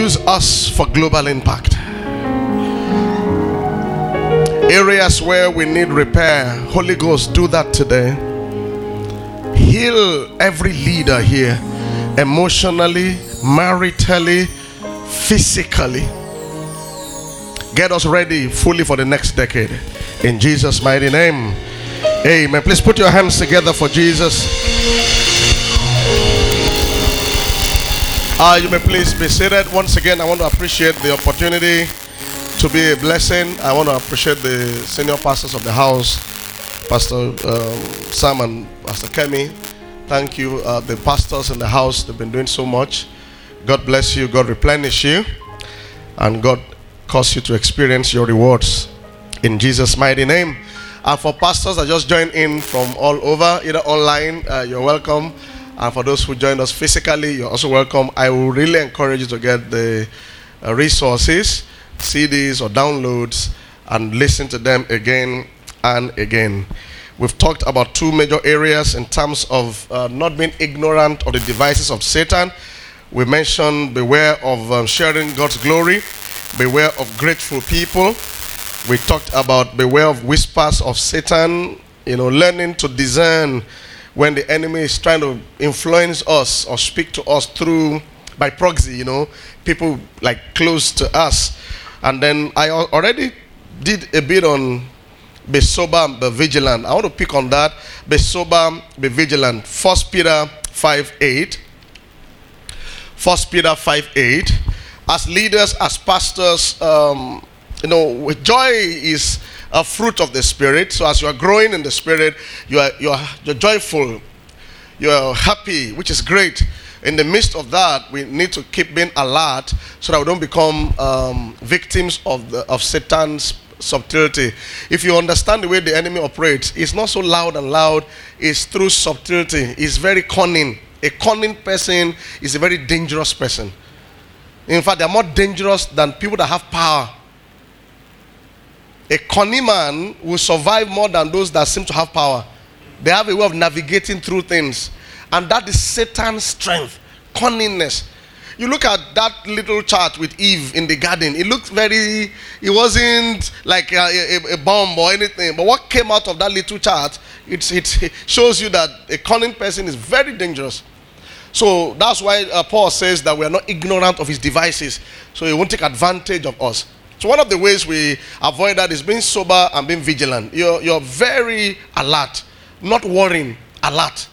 use us for global impact. Areas where we need repair, Holy Ghost, do that today. Heal every leader here emotionally, maritally, physically. Get us ready fully for the next decade. In Jesus' mighty name. Amen. Please put your hands together for Jesus. Uh, you may please be seated. Once again, I want to appreciate the opportunity to be a blessing. I want to appreciate the senior pastors of the house, Pastor um, Sam and Pastor Kemi. Thank you, uh, the pastors in the house. They've been doing so much. God bless you. God replenish you. And God cause you to experience your rewards. In Jesus' mighty name. And for pastors that just joined in from all over, either online, uh, you're welcome. And for those who joined us physically, you're also welcome. I will really encourage you to get the uh, resources, CDs, or downloads and listen to them again and again. We've talked about two major areas in terms of uh, not being ignorant of the devices of Satan. We mentioned beware of um, sharing God's glory, beware of grateful people. We talked about beware of whispers of Satan, you know, learning to discern when the enemy is trying to influence us or speak to us through by proxy, you know, people like close to us. And then I already did a bit on be sober, be vigilant. I want to pick on that. Be sober, be vigilant. First Peter 5 8. First Peter 5 8. As leaders, as pastors, um, you know, joy is a fruit of the spirit. So as you are growing in the spirit, you are you are you're joyful, you are happy, which is great. In the midst of that, we need to keep being alert so that we don't become um, victims of the, of Satan's subtlety. If you understand the way the enemy operates, it's not so loud and loud, it's through subtlety. It's very cunning. A cunning person is a very dangerous person. In fact, they're more dangerous than people that have power. A cunning man will survive more than those that seem to have power. They have a way of navigating through things. And that is Satan's strength, cunningness. You look at that little chart with Eve in the garden, it looked very, it wasn't like a, a, a bomb or anything. But what came out of that little chart, it, it shows you that a cunning person is very dangerous. So that's why uh, Paul says that we are not ignorant of his devices, so he won't take advantage of us. So one of the ways we avoid that is being sober and being vigilant. You're, you're very alert, not worrying, alert.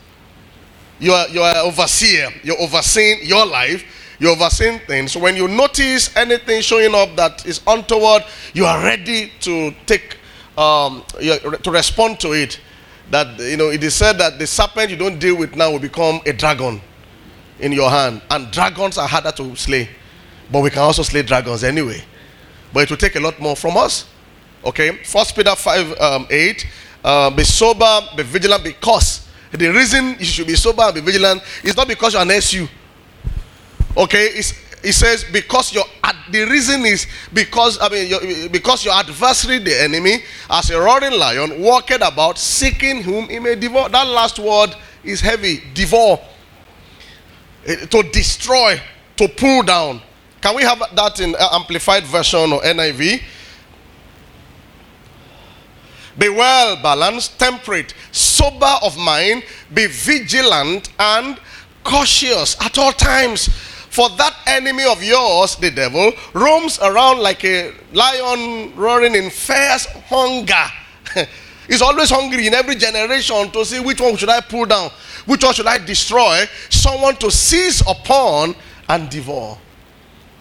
You're, you're an overseer. You're overseeing your life. You're overseeing things. So when you notice anything showing up that is untoward, you are ready to take, um, to respond to it. That, you know, it is said that the serpent you don't deal with now will become a dragon in your hand. And dragons are harder to slay. But we can also slay dragons anyway. But it will take a lot more from us. Okay? First Peter 5 um, 8. Uh, be sober, be vigilant because the reason you should be sober and be vigilant is not because you're an SU. Okay? It's, it says because your the reason is because I mean your, because your adversary the enemy as a roaring lion walked about seeking whom he may devour. That last word is heavy. Devour. Eh, to destroy, to pull down. Can we have that in uh, amplified version or NIV? Be well balanced, temperate, sober of mind, be vigilant and cautious at all times. For that enemy of yours, the devil, roams around like a lion roaring in fierce hunger. He's always hungry in every generation to see which one should I pull down, which one should I destroy, someone to seize upon and devour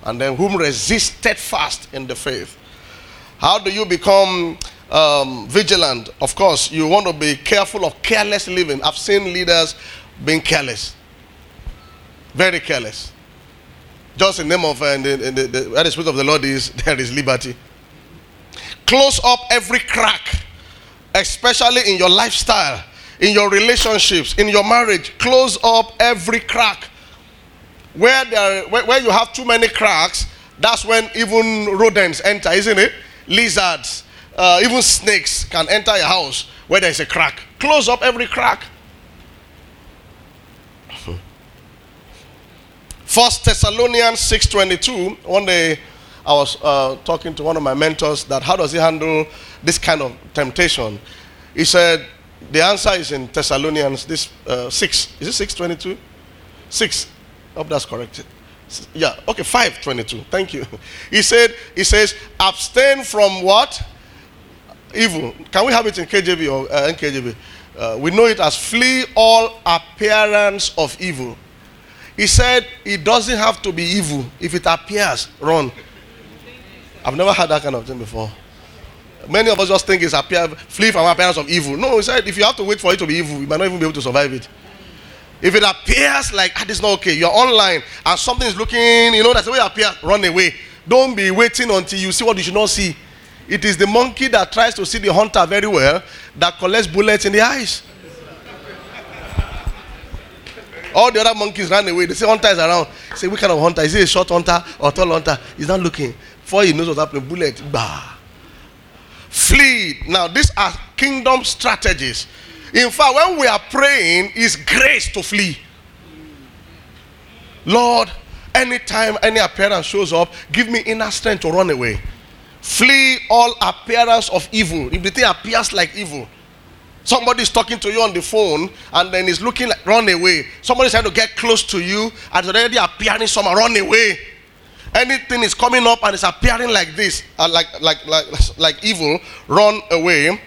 and then whom resist steadfast in the faith. How do you become um, vigilant? Of course, you want to be careful of careless living. I've seen leaders being careless, very careless. Just in the name of uh, the, the, the, where the spirit of the Lord is, there is liberty. Close up every crack, especially in your lifestyle, in your relationships, in your marriage. Close up every crack where, there, where, where you have too many cracks, that's when even rodents enter, isn't it? Lizards, uh, even snakes can enter your house where there's a crack. Close up every crack. First Thessalonians 6:22. One day I was uh, talking to one of my mentors that how does he handle this kind of temptation? He said the answer is in Thessalonians this uh, 6. Is it 622? 6. Hope that's correct. Yeah, okay, 522. Thank you. He said, he says, abstain from what? Evil. Can we have it in KJV or uh, NKJV? Uh, we know it as flee all appearance of evil. He said it doesn't have to be evil. If it appears, run. I've never had that kind of thing before. Many of us just think it's appear, flee from appearance of evil. No, he said if you have to wait for it to be evil, you might not even be able to survive it. If it appears like ah, this is not okay, you're online and something is looking, you know, that's the way it appears, run away. Don't be waiting until you see what you should not see. It is the monkey that tries to see the hunter very well that collects bullets in the eyes. All the other monkeys ran away. They say hunter is around. Say, what kind of hunter? Is he a short hunter or tall hunter? He's not looking. Before he knows what's happening, bullet. Bah. Flee. Now, these are kingdom strategies. In fact, when we are praying, it's grace to flee. Lord, anytime any appearance shows up, give me inner strength to run away. Flee all appearance of evil. If the thing appears like evil, somebody is talking to you on the phone and then he's looking like run away. Somebody's trying to get close to you and already appearing somewhere, run away. Anything is coming up and it's appearing like this, uh, like, like, like, like evil, run away.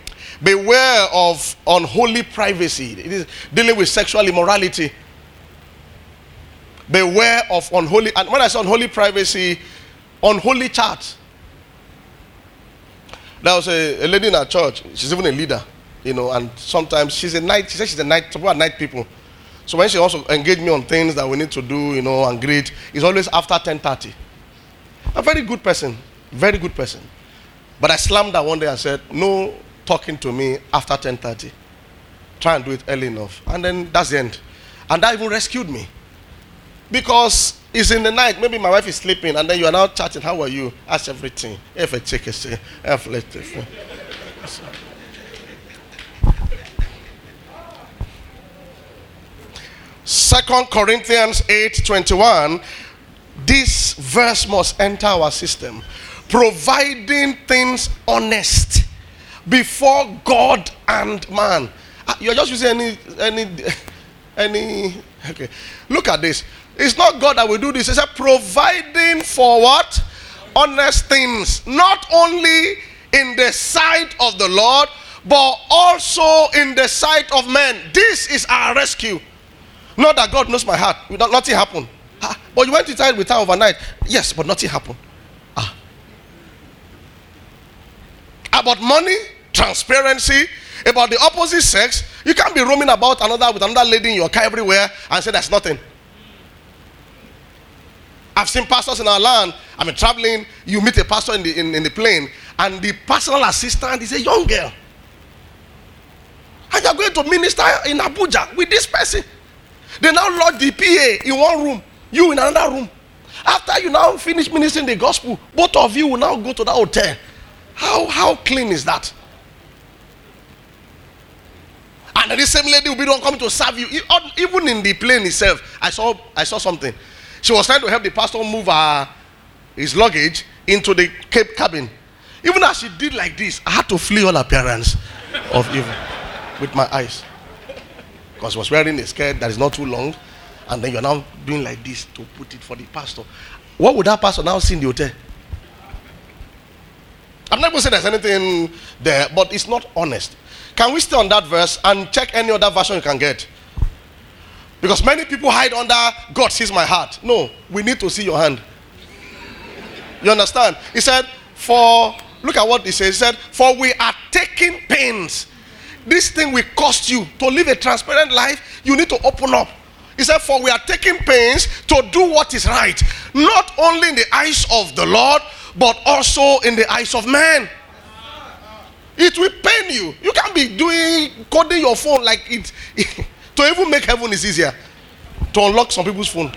Beware of unholy privacy. It is dealing with sexual immorality. Beware of unholy, and when I say unholy privacy, unholy chat. There was a, a lady in our church, she's even a leader, you know, and sometimes she's a night, she says she's a night, some night people. So when she also engaged me on things that we need to do, you know, and greet, it's always after 10:30. A very good person, very good person. But I slammed her one day and said, No talking to me after 10:30. Try and do it early enough. And then that's the end. And that even rescued me. Because it's in the night. Maybe my wife is sleeping, and then you are now chatting. How are you? Ask everything. If a check is Second Corinthians 8 21. This verse must enter our system. Providing things honest before God and man. Ah, you're just using any any any okay. Look at this. It's not God that will do this. It's a providing for what? Honest things. Not only in the sight of the Lord, but also in the sight of men. This is our rescue. Not that God knows my heart. Nothing happened. Ah, but you went inside with her overnight. Yes, but nothing happened. Ah. About money, transparency, about the opposite sex, you can't be roaming about another with another lady in your car everywhere and say that's nothing. I've seen pastors in our land. I mean, traveling, you meet a pastor in the, in, in the plane, and the personal assistant is a young girl. And you're going to minister in Abuja with this person. They now lodge the PA in one room, you in another room. After you now finish ministering the gospel, both of you will now go to that hotel. How, how clean is that? And this same lady will be the one coming to serve you. Even in the plane itself, I saw, I saw something. She was trying to help the pastor move her, his luggage into the cape cabin. Even as she did like this, I had to flee all appearance of evil with my eyes. Because I was wearing a skirt that is not too long, and then you're now doing like this to put it for the pastor. What would that pastor now see in the hotel? I'm not going to say there's anything there, but it's not honest. Can we stay on that verse and check any other version you can get? Because many people hide under God sees my heart. No, we need to see your hand. You understand? He said, For look at what he says. He said, For we are taking pains. This thing will cost you to live a transparent life. You need to open up. He said, For we are taking pains to do what is right, not only in the eyes of the Lord, but also in the eyes of men. It will pain you. You can't be doing coding your phone like it. To even make heaven is easier. To unlock some people's phone.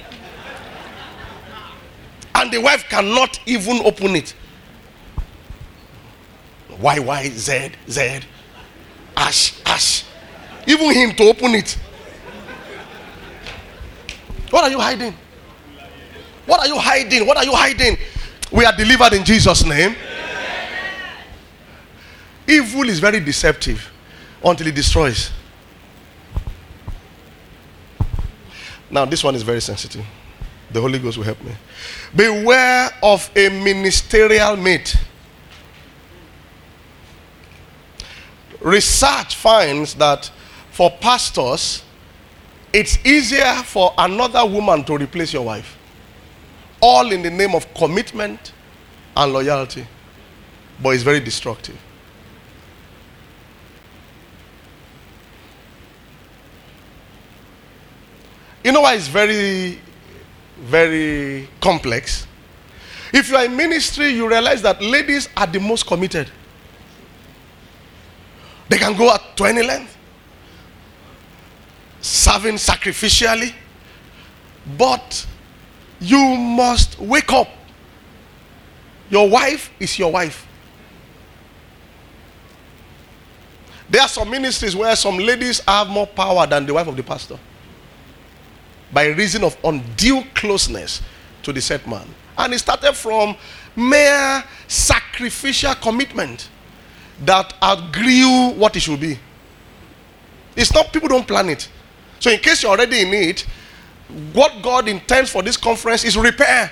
And the wife cannot even open it. Y, Y, Z, Z. Ash, Ash. Even him to open it. What are you hiding? What are you hiding? What are you hiding? We are delivered in Jesus' name. Evil is very deceptive until it destroys. Now, this one is very sensitive. The Holy Ghost will help me. Beware of a ministerial mate. Research finds that for pastors, it's easier for another woman to replace your wife. All in the name of commitment and loyalty. But it's very destructive. You know why it's very, very complex? If you are in ministry, you realize that ladies are the most committed. They can go at to any length, serving sacrificially. But you must wake up. Your wife is your wife. There are some ministries where some ladies have more power than the wife of the pastor by reason of undue closeness to the set man. And it started from mere sacrificial commitment that outgrew what it should be. It's not people don't plan it. So, in case you're already in it, what God intends for this conference is repair.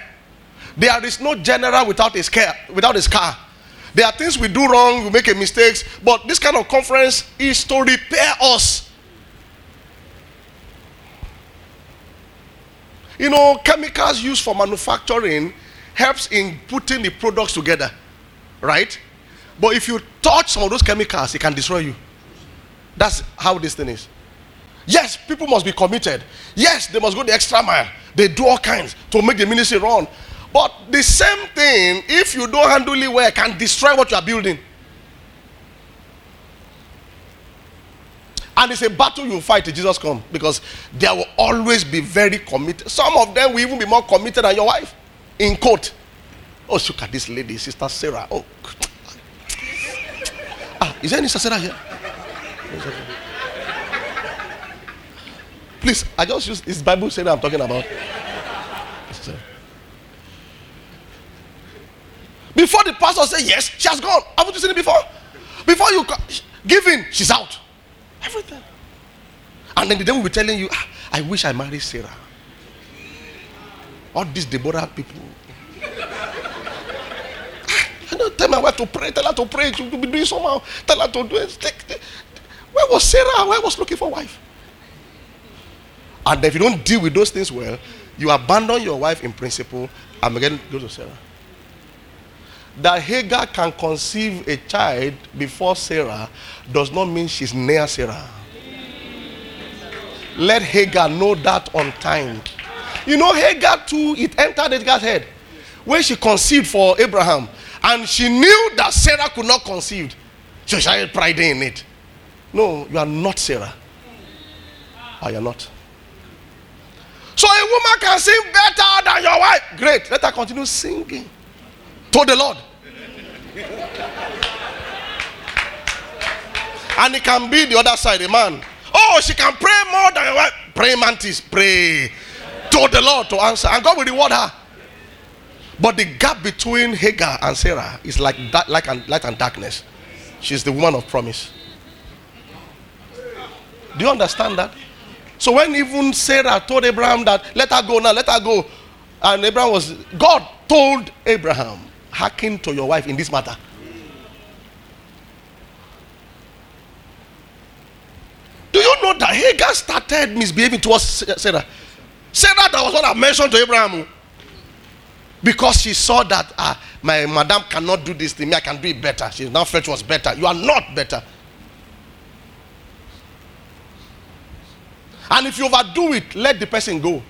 There is no general without a scar. Without a scar. There are things we do wrong, we make mistakes, but this kind of conference is to repair us. You know, chemicals used for manufacturing helps in putting the products together, right? But if you touch some of those chemicals, it can destroy you. That's how this thing is. Yes, people must be committed. Yes, they must go the extra mile. They do all kinds to make the ministry run. But the same thing, if you don't handle it well, can destroy what you are building. And it's a battle you fight till Jesus come because there will always be very committed. Some of them will even be more committed than your wife. In court. Oh, look at this lady, Sister Sarah. Oh, ah, is there any Sister Sarah here? Please, I just use this Bible saying I'm talking about. Before the pastor say yes, she has gone. Haven't you seen it before? Before you give in, she's out. Everything. And then the devil will be telling you, ah, I wish I married Sarah. All these Deborah people. I don't tell my wife to pray, tell her to pray, to be doing somehow, tell her to do it. Where was Sarah? Where was looking for wife? And if you don't deal with those things well, you abandon your wife in principle and again go to Sarah. That Hagar can conceive a child before Sarah does not mean she's near Sarah. Let Hagar know that on time. You know, Hagar too, it entered Hagar's head when she conceived for Abraham. And she knew that Sarah could not conceive. So she had pride in it. No, you are not Sarah. Ah, are you not? So a woman can sing better than your wife. Great. Let her continue singing to the Lord. and it can be the other side, a man. Oh, she can pray more than your wife. Pray, mantis, pray to the Lord to answer. And God will reward her. But the gap between Hagar and Sarah is like that, like and light and darkness. She's the woman of promise. Do you understand that? So when even Sarah told Abraham that let her go now, let her go, and Abraham was God told Abraham, hearken to your wife in this matter. Do you know that Hagar started misbehaving towards Sarah? Sarah that was what I mentioned to Abraham. Because she saw that uh, my madam cannot do this thing, me I can do it better. She now felt was better. You are not better. And if you overdo it, let the person go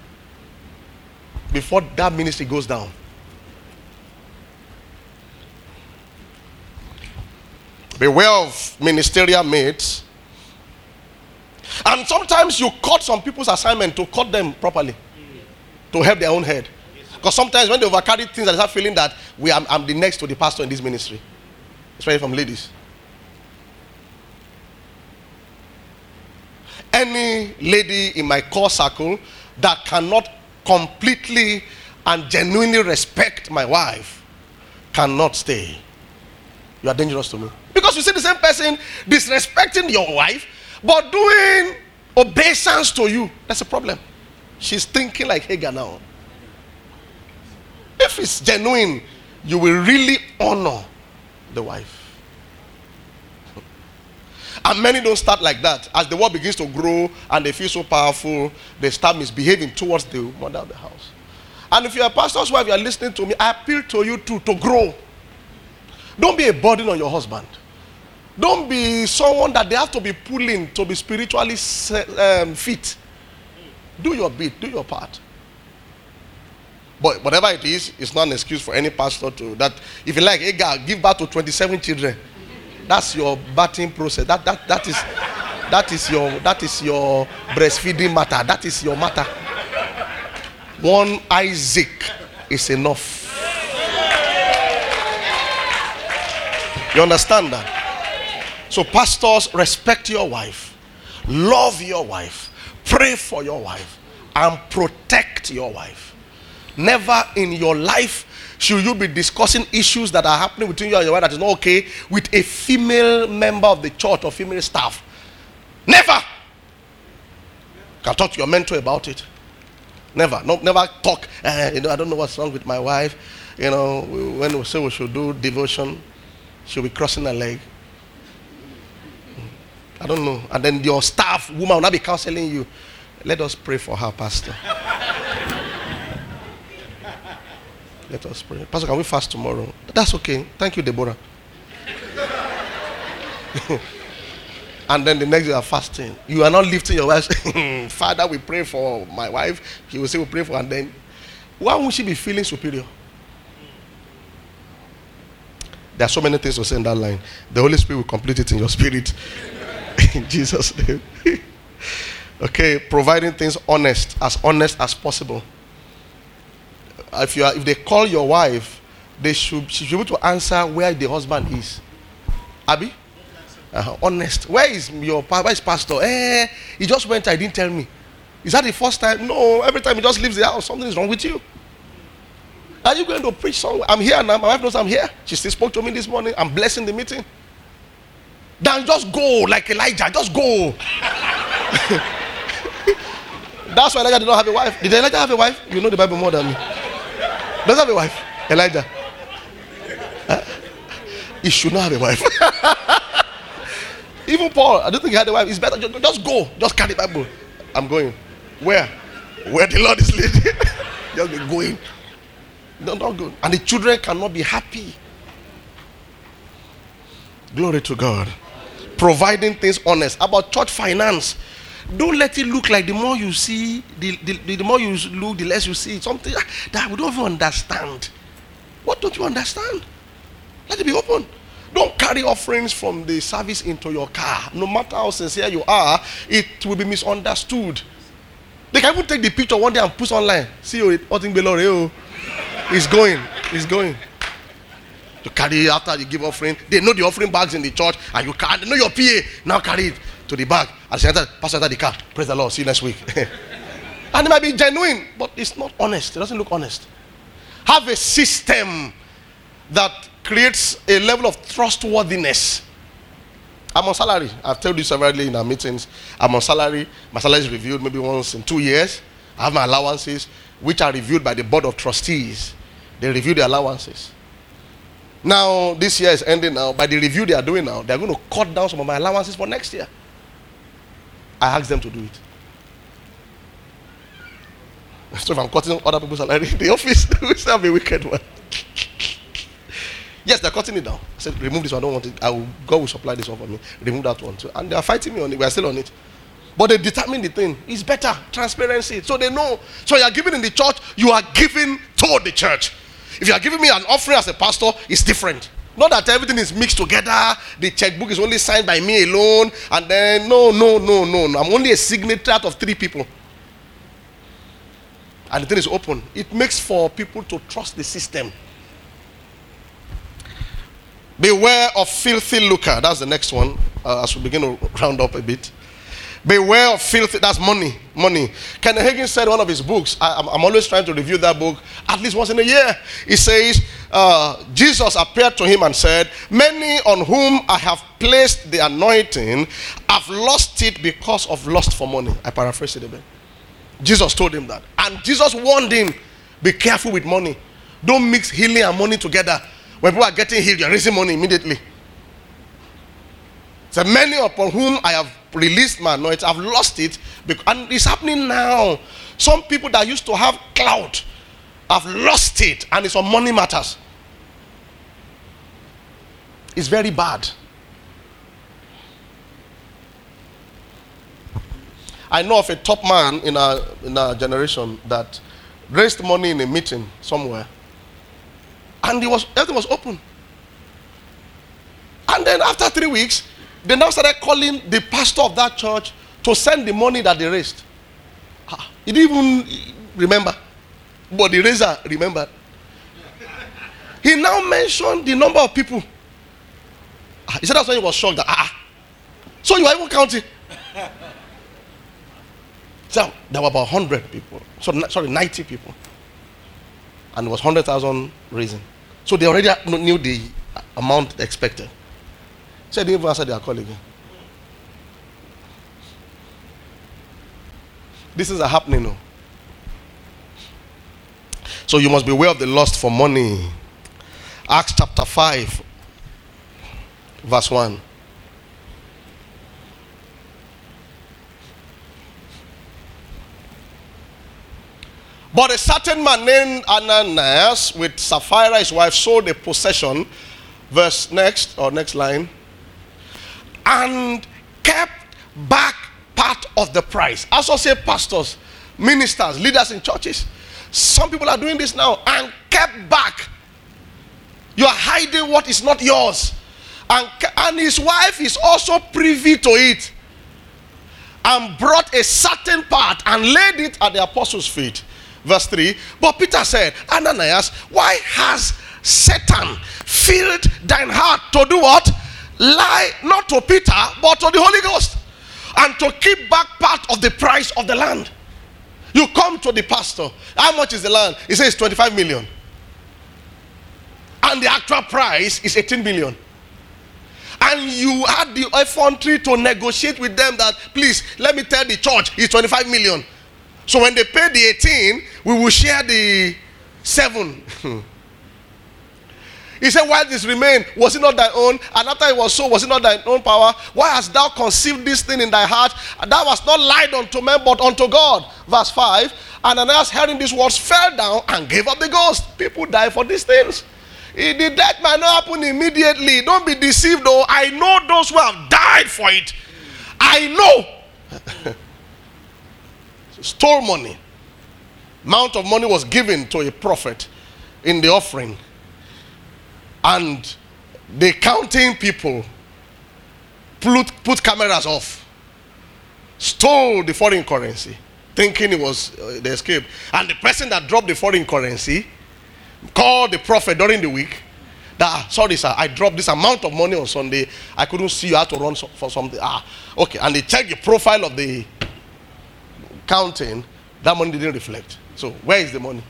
before that ministry goes down. Beware of ministerial mates and sometimes you cut some people's assignment to cut them properly, to help their own head. Because sometimes when they overcarry things, they start feeling that we are, I'm the next to the pastor in this ministry, especially from ladies. Any lady in my core circle that cannot completely and genuinely respect my wife cannot stay, you are dangerous to me. Because you see the same person disrespecting your wife, but doing obeisance to you. That's a problem. She's thinking like Hagar now. If it's genuine, you will really honor the wife. And many don't start like that. As the world begins to grow and they feel so powerful, they start misbehaving towards the mother of the house. And if you're a pastor's wife, you're listening to me, I appeal to you to, to grow. Don't be a burden on your husband. Don't be someone that they have to be pulling to be spiritually um, fit. Do your bit, do your part. But whatever it is, it's not an excuse for any pastor to that. If you like, Hagar, give birth to 27 children. That's your birthing process. That, that, that, is, that, is your, that is your breastfeeding matter. That is your matter. One Isaac is enough. You understand that? So, pastors, respect your wife, love your wife, pray for your wife, and protect your wife. Never in your life should you be discussing issues that are happening between you and your wife that is not okay with a female member of the church or female staff? Never. Can talk to your mentor about it. Never. No, never talk. Uh, you know, I don't know what's wrong with my wife. You know, when we say we should do devotion, she'll be crossing her leg. I don't know. And then your staff woman will not be counseling you. Let us pray for her, Pastor. Let us pray. Pastor, can we fast tomorrow? That's okay. Thank you, Deborah. and then the next day you are fasting. You are not lifting your wife. Father, we pray for my wife. He will say, We pray for her. And then why would she be feeling superior? There are so many things to say in that line. The Holy Spirit will complete it in your spirit. in Jesus' name. okay, providing things honest, as honest as possible if you are, if they call your wife, they should she should be able to answer where the husband is. Abby, uh-huh. honest. Where is your where is pastor? Eh, he just went. I didn't tell me. Is that the first time? No. Every time he just leaves the house, something is wrong with you. Are you going to preach somewhere? I'm here now. My wife knows I'm here. She still spoke to me this morning. I'm blessing the meeting. Then just go like Elijah. Just go. That's why Elijah did not have a wife. Did Elijah have a wife? You know the Bible more than me. Does have a wife? Elijah. Huh? He should not have a wife. Even Paul, I don't think he had a wife. It's better. Just, just go. Just carry the Bible. I'm going. Where? Where the Lord is leading. just be going. No, not good. And the children cannot be happy. Glory to God. Providing things honest. About church finance. Don't let it look like the more you see, the, the, the more you look, the less you see. Something that we don't even understand. What don't you understand? Let it be open. Don't carry offerings from the service into your car. No matter how sincere you are, it will be misunderstood. They can even take the picture one day and put online. See you, nothing below It's going. It's going. You carry it after you give offering. They know the offering bags in the church, and you can't. Know your PA. Now carry it to the bag. As you enter, pass enter the car. Praise the Lord. See you next week. and it might be genuine, but it's not honest. It doesn't look honest. Have a system that creates a level of trustworthiness. I'm on salary. I've told you severally in our meetings. I'm on salary. My salary is reviewed maybe once in two years. I have my allowances, which are reviewed by the board of trustees. They review the allowances. Now, this year is ending now. By the review they are doing now, they're going to cut down some of my allowances for next year. I asked them to do it. So if I'm cutting other people's salary in the office, we still have a wicked one. yes, they're cutting it down. I said, remove this one. I don't want it. I will, God will supply this one for me. Remove that one. too. and they are fighting me on it. We are still on it. But they determine the thing. It's better. Transparency. So they know. So you are giving in the church, you are giving to the church. If you are giving me an offering as a pastor, it's different. Not that everything is mixed together. The checkbook is only signed by me alone. And then, no, no, no, no. no. I'm only a signature out of three people. And the thing is open. It makes for people to trust the system. Beware of filthy lucre. That's the next one uh, as we begin to round up a bit. Beware of filth. That's money. Money. Kenneth Hagin said one of his books. I, am always trying to review that book at least once in a year. He says uh, Jesus appeared to him and said, "Many on whom I have placed the anointing have lost it because of lust for money." I paraphrase it a bit. Jesus told him that, and Jesus warned him, "Be careful with money. Don't mix healing and money together. When people are getting healed, you're raising money immediately." So many upon whom I have released my anointing, I've lost it. And it's happening now. Some people that used to have clout have lost it, and it's on money matters. It's very bad. I know of a top man in our, in our generation that raised money in a meeting somewhere. And it was, everything was open. And then after three weeks, they now started calling the pastor of that church to send the money that they raised. Ah, he didn't even remember. But the raiser remembered. He now mentioned the number of people. Ah, he said that's when he was shocked that, ah, so you are even counting. So there were about 100 people. So, sorry, 90 people. And it was 100,000 raising. So they already knew the amount expected. Said they even answer their call again. This is happening now. So you must beware of the lust for money. Acts chapter 5, verse 1. But a certain man named Ananias with Sapphira, his wife, sold a possession. Verse next, or next line and kept back part of the price. I also say pastors, ministers, leaders in churches. Some people are doing this now and kept back. You are hiding what is not yours. And, and his wife is also privy to it. And brought a certain part and laid it at the apostles' feet. Verse 3. But Peter said, Ananias, why has Satan filled thine heart to do what? Lie not to Peter, but to the Holy Ghost, and to keep back part of the price of the land. You come to the pastor. How much is the land? He says 25 million. And the actual price is 18 million. And you had the effrontery to negotiate with them that, please, let me tell the church it's 25 million. So when they pay the 18, we will share the 7. He said, Why this remain? Was it not thy own? And after it was so, was it not thy own power? Why hast thou conceived this thing in thy heart? And thou hast not lied unto men, but unto God. Verse 5. And Ananias, hearing these words, fell down and gave up the ghost. People die for these things. The death might not happen immediately. Don't be deceived, though. I know those who have died for it. I know. Stole money. Amount of money was given to a prophet in the offering and the counting people put, put cameras off, stole the foreign currency, thinking it was uh, the escape. And the person that dropped the foreign currency called the prophet during the week that, sorry, sir, I dropped this amount of money on Sunday. I couldn't see you had to run so, for something. Ah, okay. And they checked the profile of the counting. That money didn't reflect. So, where is the money?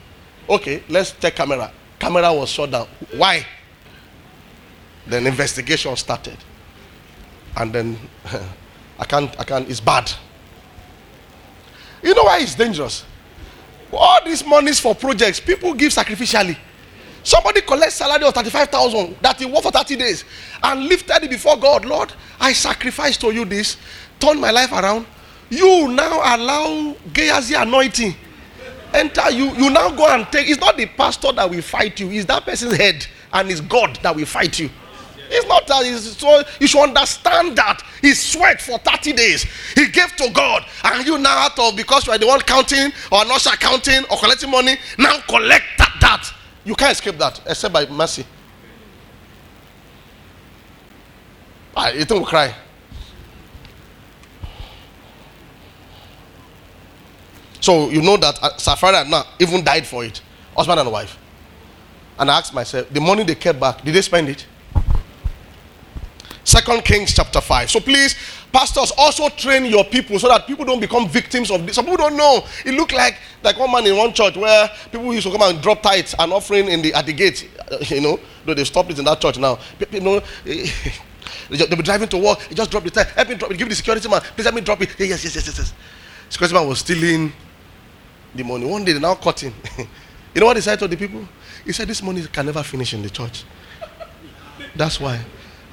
Okay, let's check camera. Camera was shut down. Why? Then investigation started. And then I can't, I can't, it's bad. You know why it's dangerous? All these monies for projects, people give sacrificially. Somebody collects salary of 35,000 that he worked for 30 days and lifted it before God. Lord, I sacrifice to you this, turn my life around. You now allow Gehazi anointing. Enter you, you now go and take. It's not the pastor that will fight you, it's that person's head, and it's God that will fight you. It's not that. It's so you should understand that he sweat for 30 days. He gave to God, and you now out of because you are the one counting or not counting or collecting money, now collect that, that. You can't escape that except by mercy. Ah, you will cry. So you know that uh, now even died for it, husband and wife. And I asked myself, the money they kept back, did they spend it? Second Kings chapter 5. So please, Pastors also train your people so that people don't become victims of this. Some people don't know. It looked like like one man in one church where people used to come and drop tithes and offering in the at the gate. You know, though they've stopped it in that church now. You know, they'll be driving to work. He just drop the tithe. Help me drop it. Give the security man. Please let me drop it. Yes, yes, yes, yes, yes. Security man was stealing the money. One day they now caught him. you know what he said to the people? He said, This money can never finish in the church. That's why.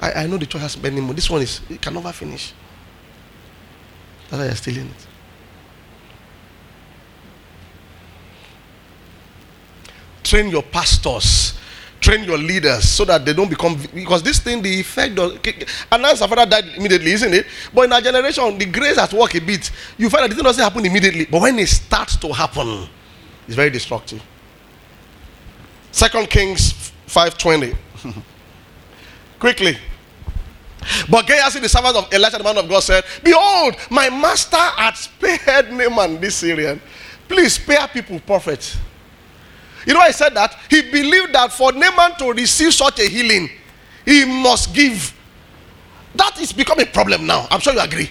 I, I know the church has many money. This one is it can never finish. That's why you're stealing it. Train your pastors, train your leaders so that they don't become because this thing, the effect of and now father died immediately, isn't it? But in our generation, the grace has worked a bit. You find that the thing doesn't happen immediately, but when it starts to happen, it's very destructive. Second Kings 5:20. Quickly. But Gehazi, the servant of Elisha, the man of God, said, Behold, my master had spared Naaman, this Syrian. Please spare people, prophet. You know, I said that he believed that for Naaman to receive such a healing, he must give. That is becoming a problem now. I'm sure you agree.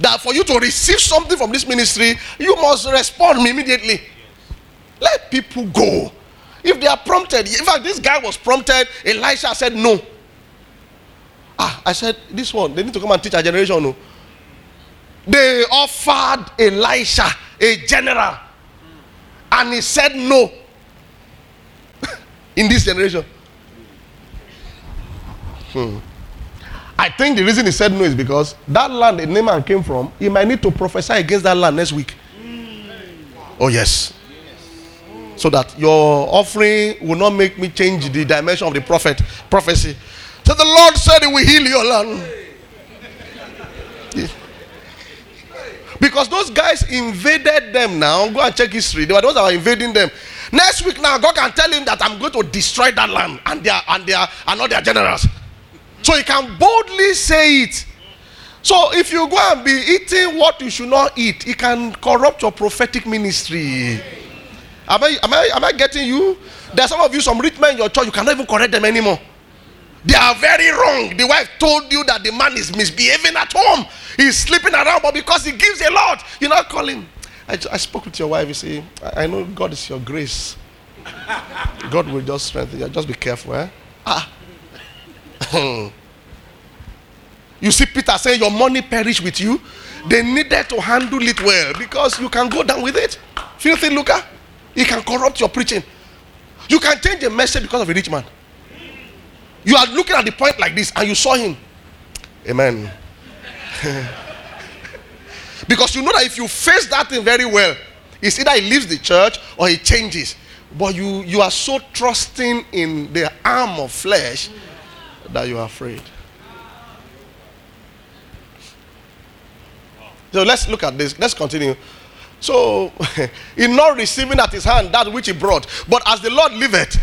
That for you to receive something from this ministry, you must respond immediately. Let people go. If they are prompted, in fact, this guy was prompted, Elisha said no. Ah, I said, this one, they need to come and teach our generation. No. They offered Elisha, a general, and he said no. In this generation. Hmm. I think the reason he said no is because that land the Naaman came from, he might need to prophesy against that land next week. Oh, yes. So that your offering will not make me change the dimension of the prophet prophecy. So the Lord said he will heal your land. Because those guys invaded them now. Go and check history. They were those that were invading them. Next week now, God can tell him that I'm going to destroy that land and their and their and all their generals. So he can boldly say it. So if you go and be eating what you should not eat, it can corrupt your prophetic ministry. Am I, am I, am I getting you? There are some of you, some rich men in your church, you cannot even correct them anymore. They are very wrong. The wife told you that the man is misbehaving at home. He's sleeping around, but because he gives a lot, you not call him. I, I spoke with your wife. You see, I, I know God is your grace. God will just strengthen you. Just be careful, eh? Ah. you see Peter saying, Your money perish with you. They needed to handle it well because you can go down with it. Filthy lucre. It can corrupt your preaching. You can change a message because of a rich man. You are looking at the point like this and you saw him. Amen. because you know that if you face that thing very well, it's either he leaves the church or he changes. But you, you are so trusting in the arm of flesh that you are afraid. So let's look at this. Let's continue. So, in not receiving at his hand that which he brought, but as the Lord liveth,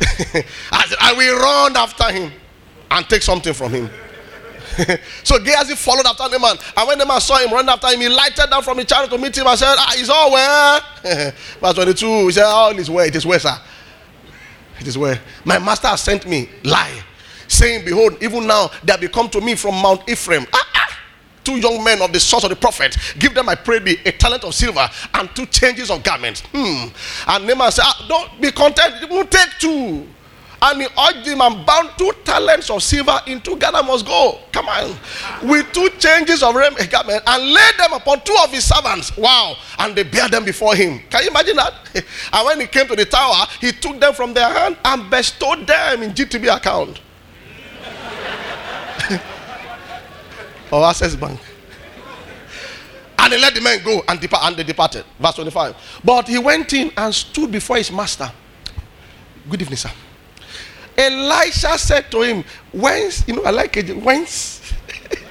I will run after him and take something from him. so Gehazi followed after the man. And when the man saw him run after him, he lighted down from the chariot to meet him and said, Ah, it's all well. Verse 22, he said, All is well. It is well, sir. It is well. My master has sent me. Lie. Saying, Behold, even now they have come to me from Mount Ephraim. Ah, ah. Two young men of the source of the prophet. Give them, I pray thee, a talent of silver and two changes of garments. Hmm. And Naaman said, ah, Don't be content. We'll take two. And he urged him and bound two talents of silver into Ghana must go. Come on. With two changes of garment and laid them upon two of his servants. Wow. And they bear them before him. Can you imagine that? And when he came to the tower, he took them from their hand and bestowed them in GTB account. or Access Bank. And he let the men go and depart, and they departed. Verse 25. But he went in and stood before his master. Good evening, sir. Elisha said to him, Whence, you know, I like it, whence,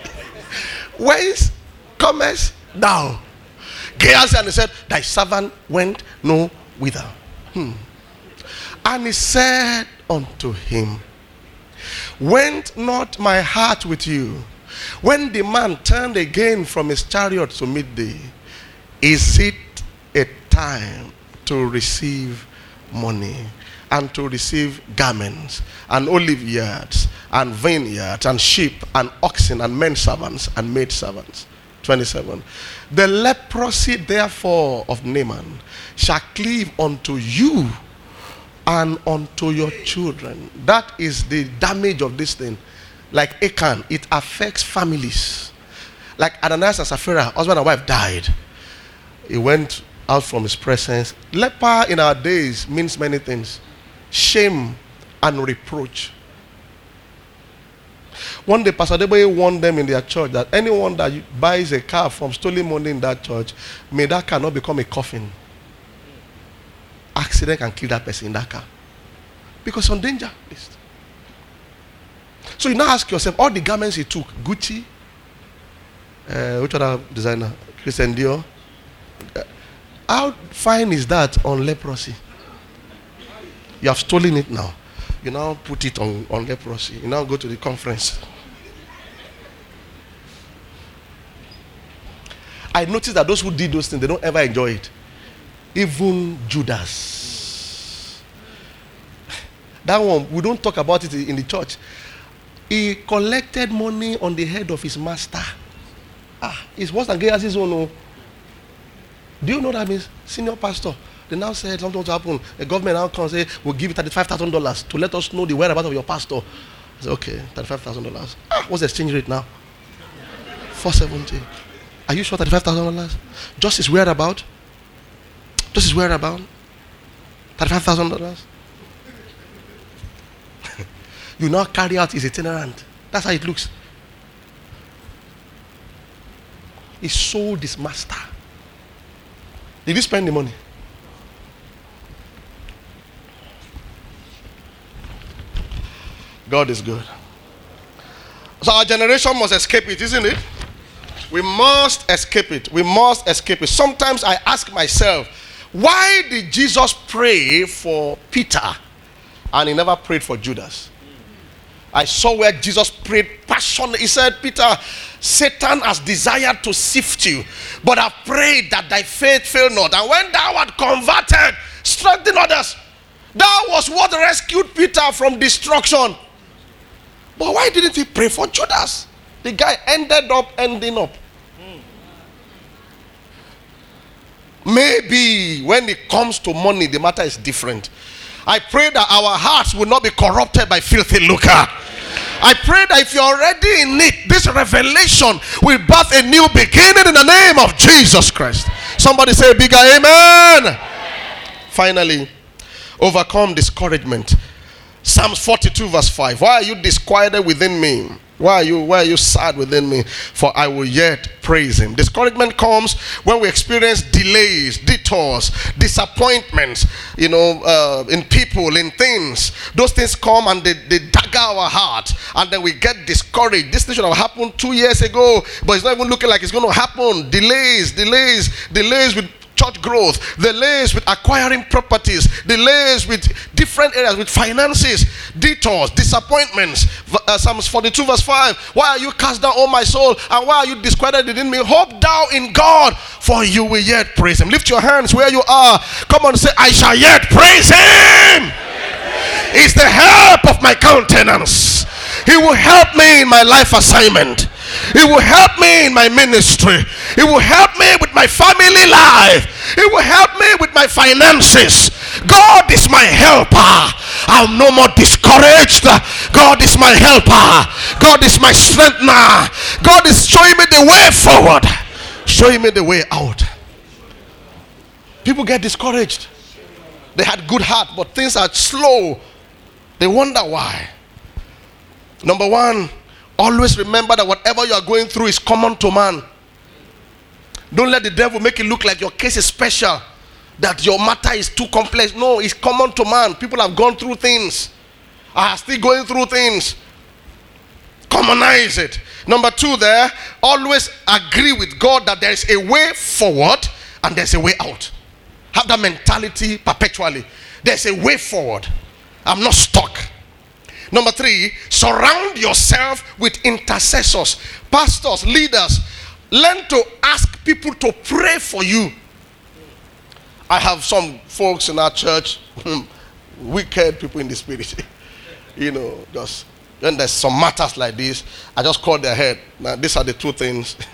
whence comest thou? Gehazi and he said, Thy servant went no whither. Hmm. And he said unto him, Went not my heart with you when the man turned again from his chariot to meet thee? Is it a time to receive money? And to receive garments and olive yards and vineyards and sheep and oxen and men servants and maid servants. 27. The leprosy, therefore, of Naaman shall cleave unto you and unto your children. That is the damage of this thing. Like Achan, it affects families. Like Ananias and Sapphira, husband and wife died. He went out from his presence. Leper in our days means many things shame and reproach. One day, Pastor Adeboye warned them in their church that anyone that buys a car from stolen money in that church, may that car not become a coffin. Accident can kill that person in that car. Because on danger list. So you now ask yourself, all the garments he took, Gucci, uh, which other designer? Christian Dior. Uh, how fine is that on leprosy? You have stolen it now. You now put it on, on leprosy. You now go to the conference. I noticed that those who did those things, they don't ever enjoy it. Even Judas. That one, we don't talk about it in the church. He collected money on the head of his master. Ah, it's worse than Gehazi's own. Do you know that means? Senior pastor. They now said something to happen. The government now comes and say, we'll give you $35,000 to let us know the whereabouts of your pastor. I said, okay, $35,000. Ah, what's the exchange rate now? 470. Are you sure $35,000? Just his whereabout? Just his whereabout? $35,000? you now carry out his itinerant. That's how it looks. He sold his master. Did he spend the money? God is good. So our generation must escape it, isn't it? We must escape it. We must escape it. Sometimes I ask myself, why did Jesus pray for Peter and he never prayed for Judas? I saw where Jesus prayed passionately. He said, Peter, Satan has desired to sift you, but I prayed that thy faith fail not. And when thou art converted, strengthen others. That was what rescued Peter from destruction. But why didn't he pray for Judas? The guy ended up ending up. Maybe when it comes to money, the matter is different. I pray that our hearts will not be corrupted by filthy lucre. I pray that if you're already in it, this revelation will birth a new beginning in the name of Jesus Christ. Somebody say bigger amen. Finally, overcome discouragement. Psalms 42, verse 5. Why are you disquieted within me? Why are you why are you sad within me? For I will yet praise him. Discouragement comes when we experience delays, detours, disappointments, you know, uh, in people, in things. Those things come and they, they dagger our heart, and then we get discouraged. This thing should have happened two years ago, but it's not even looking like it's going to happen. Delays, delays, delays with church growth, delays with acquiring properties, delays with different areas, with finances, detours, disappointments. Uh, Psalms 42, verse 5. Why are you cast down, O my soul? And why are you disquieted in me? Hope thou in God, for you will yet praise him. Lift your hands where you are. Come on, say, I shall yet praise him. Is the help of my countenance. He will help me in my life assignment. It will help me in my ministry. It will help me with my family life. It will help me with my finances. God is my helper. I'm no more discouraged. God is my helper. God is my strengthener. God is showing me the way forward, showing me the way out. People get discouraged. They had good heart, but things are slow. They wonder why. Number one, Always remember that whatever you are going through is common to man. Don't let the devil make it look like your case is special, that your matter is too complex. No, it's common to man. People have gone through things, are still going through things. Commonize it. Number two, there, always agree with God that there is a way forward and there's a way out. Have that mentality perpetually. There's a way forward. I'm not stuck. Number three, surround yourself with intercessors, pastors, leaders. Learn to ask people to pray for you. I have some folks in our church, wicked people in the spirit. you know, just when there's some matters like this, I just call their head. Now, these are the two things.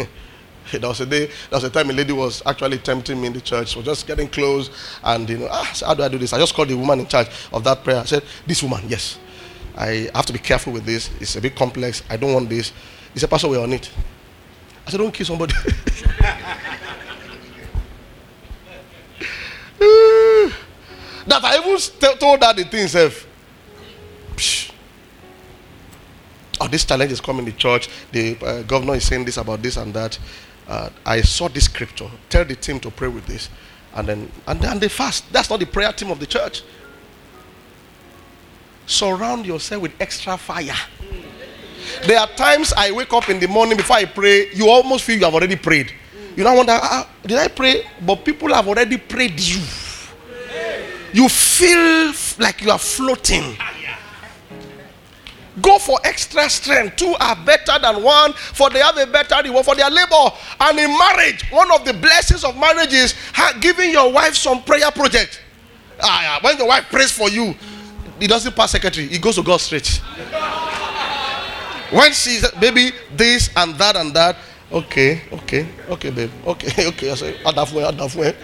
There was a day, there was a time a lady was actually tempting me in the church. Was just getting close, and you know, ah, so how do I do this? I just called the woman in charge of that prayer. I said, "This woman, yes, I have to be careful with this. It's a bit complex. I don't want this." He said, "Pastor, we're on it." I said, "Don't kill somebody." that I even told that the thing itself. Oh, this challenge is coming to church. The uh, governor is saying this about this and that. Uh, I saw this scripture. Tell the team to pray with this, and then and then they fast. That's not the prayer team of the church. Surround yourself with extra fire. There are times I wake up in the morning before I pray. You almost feel you have already prayed. You don't wonder, ah, did I pray? But people have already prayed you. You feel like you are floating. Go for extra strength. Two are better than one, for they have a better reward for their labor. And in marriage, one of the blessings of marriage is giving your wife some prayer project. Ah, yeah. When your wife prays for you, it doesn't pass secretary, it goes to God straight. when she baby, this and that and that, okay, okay, okay, babe, okay, okay. I say, Adafwe, Adafwe.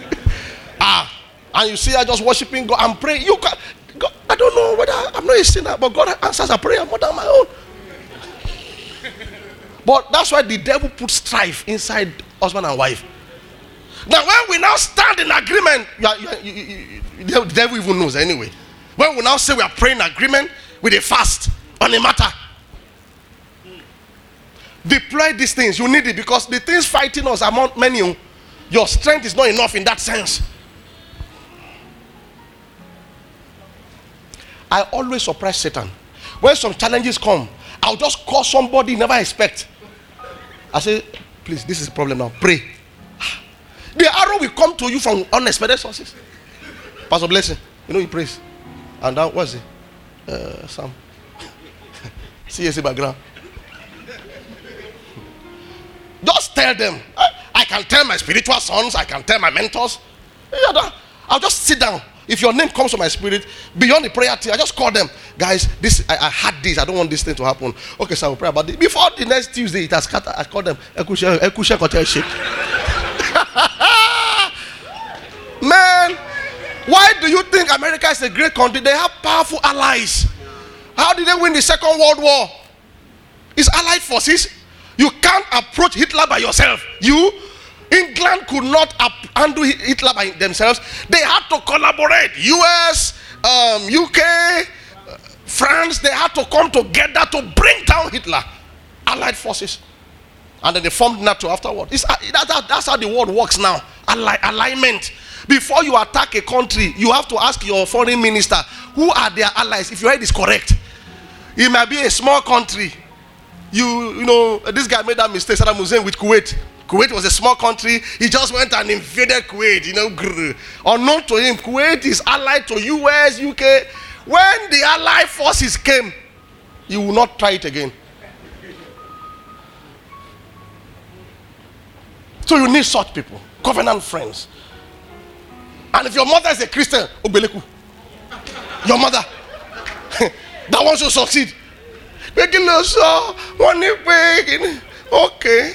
ah, and you see I just worshiping God and praying. You can, God, I don't know whether I'm not a sinner, but God answers a prayer more than my own. but that's why the devil puts strife inside husband and wife. Now, when we now stand in agreement, you are, you, you, the devil even knows anyway. When we now say we are praying agreement with a fast on a matter, deploy these things. You need it because the things fighting us among many. Your strength is not enough in that sense. I always surprise Satan. When some challenges come, I'll just call somebody never expect. I say, please, this is the problem now. Pray. The arrow will come to you from unexpected sources. Pastor Blessing, you know he prays. And that was it. Uh, some CSC background. Just tell them. I, I, can tell my spiritual sons, I can tell my mentors. I'll just sit down. If your name comes to my spirit, beyond the prayer team, I just call them. Guys, this I, I had this. I don't want this thing to happen. Okay, so I will pray about it. Before the next Tuesday, it has scattered. I call them. Do you think America is a great country? They have powerful allies. How did they win the Second World War? It's allied forces. You can't approach Hitler by yourself. You, England could not handle Hitler by themselves. They had to collaborate. US, um, UK, France, they had to come together to bring down Hitler. Allied forces. And then they formed NATO afterward. Uh, that, that, that's how the world works now. Ally, alignment. Before you attack a country, you have to ask your foreign minister who are their allies. If your head is correct, it might be a small country. You, you know, this guy made that mistake, Saddam Hussein with Kuwait. Kuwait was a small country. He just went and invaded Kuwait, you know. Grr. Unknown to him, Kuwait is allied to US, UK. When the allied forces came, he will not try it again. So you need such people, covenant friends. And if your mother is a Christian, Obeleku. Your mother. that wants to succeed. Making us one Okay.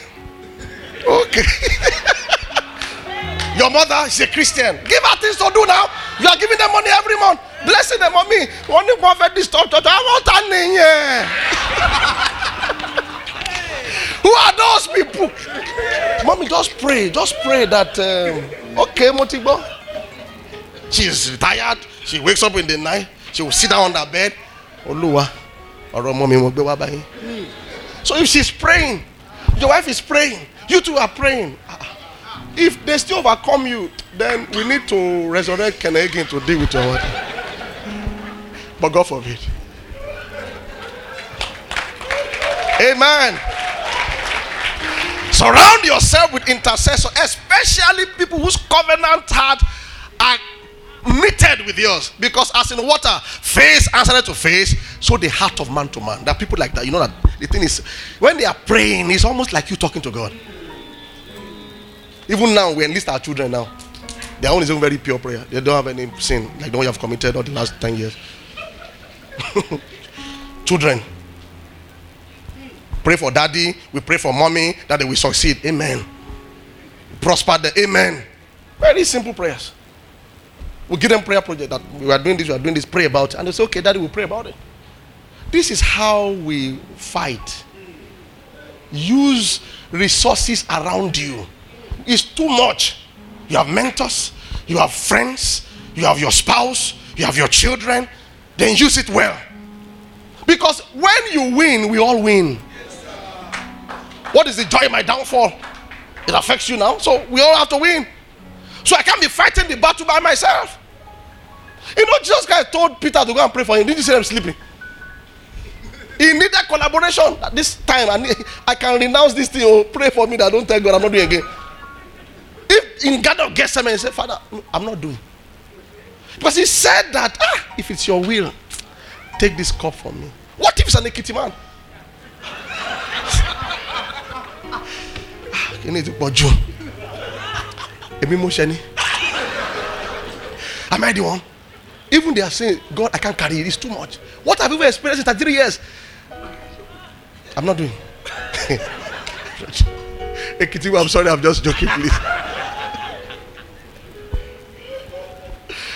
Okay. your mother is a Christian. Give her things to do now. You are giving them money every month. Blessing them on me. One prophet this talk I want an Who are those people? Mommy, just pray. Just pray that um, okay, Motibo. She's tired. She wakes up in the night. She will sit down on the bed. Oluwa. So if she's praying, your wife is praying, you two are praying. If they still overcome you, then we need to resurrect Ken again to deal with your wife. But God forbid. Amen. Surround yourself with intercessors, especially people whose covenant heart are knitted with yours. Because as in water, face answered to face, so the heart of man to man. There are people like that. You know that the thing is, when they are praying, it's almost like you talking to God. Even now, we enlist our children now. Their own is even very pure prayer. They don't have any sin, like the one you have committed all the last 10 years. children. pray for daddy, we pray for mommy that they will succeed. Amen. Prosper the amen. Very simple prayers. We give them prayer project that we are doing this, we are doing this, pray about it. And they say, okay, daddy, will pray about it. This is how we fight. Use resources around you. It's too much. You have mentors, you have friends, you have your spouse, you have your children. Then use it well. Because when you win, we all win. What is the joy of my downfall? It affects you now. So we all have to win. So I can't be fighting the battle by myself. You know, Jesus Christ told Peter to go and pray for him. Did you see him sleeping? He needed collaboration at this time. And I can renounce this thing. Oh, pray for me that I don't tell God I'm not doing again. If in God of Gethsemane, he said, Father, I'm not doing. Because he said that, ah, if it's your will, take this cup from me. What if it's an Ekiti man? You need to put June. Am I the one? Even they are saying, God, I can't carry it. It's too much. What have you experienced in 33 years? I'm not doing. Ekiti, I'm sorry, I'm just joking, please.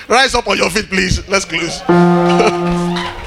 Rise up on your feet, please. Let's close.